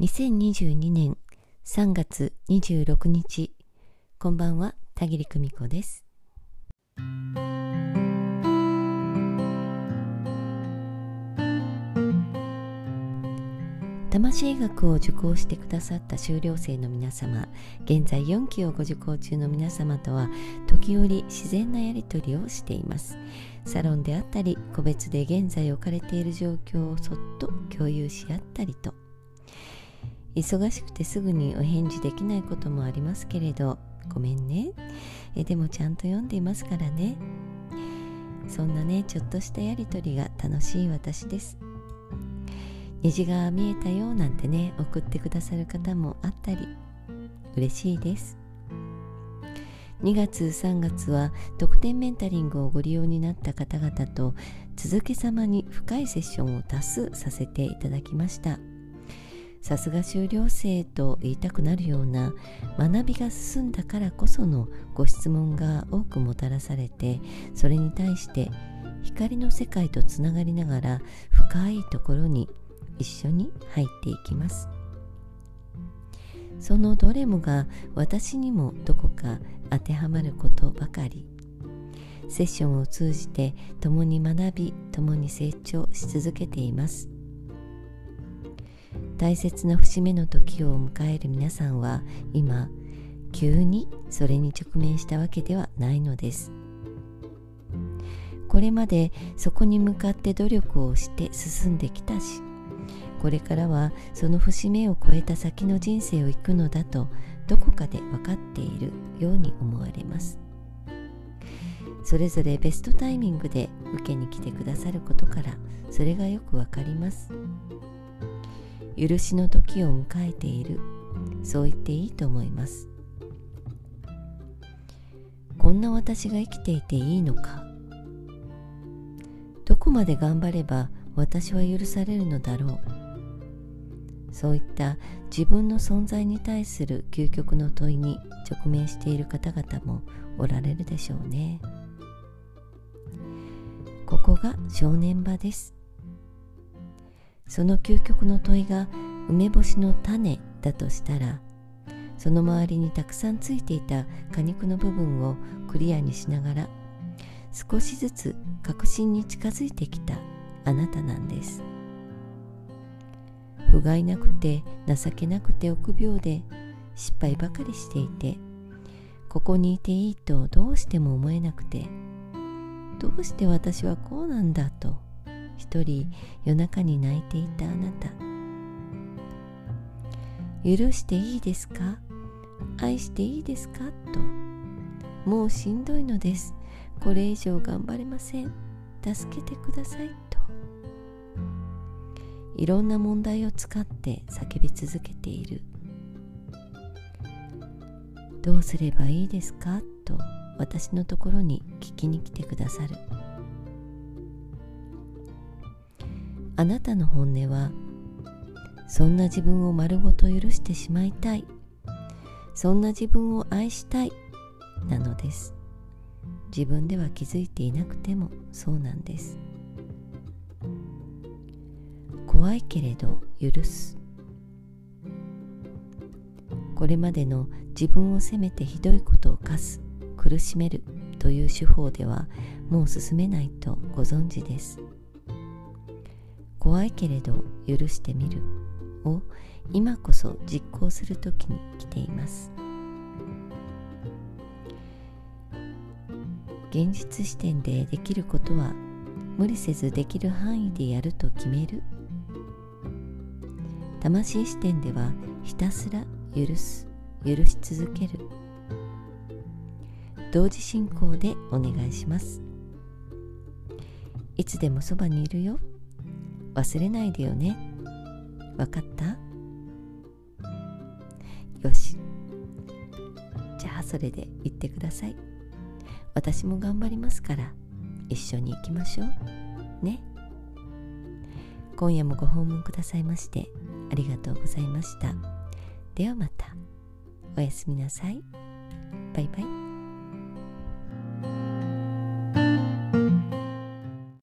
2022年3月26日。こんばんは田切久美子です。魂学を受講してくださった修了生の皆様現在4期をご受講中の皆様とは時折自然なやり取りをしています。サロンであったり個別で現在置かれている状況をそっと共有し合ったりと。忙しくてすぐにお返事できないこともありますけれどごめんね。えでもちゃんと読んでいますからね。そんなねちょっとしたやりとりが楽しい私です。虹が見えたよなんてね送ってくださる方もあったり嬉しいです。2月3月は特典メンタリングをご利用になった方々と続けざまに深いセッションを多数させていただきました。さすが修了生と言いたくなるような学びが進んだからこそのご質問が多くもたらされてそれに対して光の世界とつながりながら深いところに一緒に入っていきます。そのどれもが私にもどこか当てはまることばかり。セッションを通じて共に学び共に成長し続けています。大切な節目の時を迎える皆さんは今急にそれに直面したわけではないのです。これまでそこに向かって努力をして進んできたしこれからはその節目を超えた先の人生を行くのだとどこかで分かっているように思われます。それぞれベストタイミングで受けに来てくださることからそれがよくわかります。許しの時を迎えている。そう言っていいと思います。こんな私が生きていていいのか。どこまで頑張れば私は許されるのだろう。そういった自分の存在に対する究極の問いに直面している方々もおられるでしょうね。ここが正念場です。その究極の問いが梅干しの種だとしたらその周りにたくさんついていた果肉の部分をクリアにしながら少しずつ確信に近づいてきたあなたなんです。不甲斐なくて情けなくて臆病で失敗ばかりしていてここにいていいとどうしても思えなくてどうして私はこうなんだと一人夜中に泣いていたあなた。許していいですか？愛していいですか？と。もうしんどいのです。これ以上頑張れません。助けてくださいと。いろんな問題を使って叫び続けている。どうすればいいですか？と私のところに聞きに来てくださる。あなたの本音はそんな自分を丸ごと許してしまいたい。そんな自分を愛したい。なのです。自分では気づいていなくてもそうなんです。怖いけれど許す。これまでの自分を責めてひどいことを課す苦しめるという手法ではもう進めないとご存知です。怖いけれど許してみる。を今こそ実行する時に来ています。現実視点でできることは無理せずできる範囲でやると決める。魂視点ではひたすら許す許し続ける。同時進行でお願いします。いつでもそばにいるよ。忘れないでよね。わかった？よし。じゃあそれで言ってください。私も頑張りますから。一緒に行きましょう。ね。今夜もご訪問くださいましてありがとうございました。ではまた。おやすみなさい。バイバイ。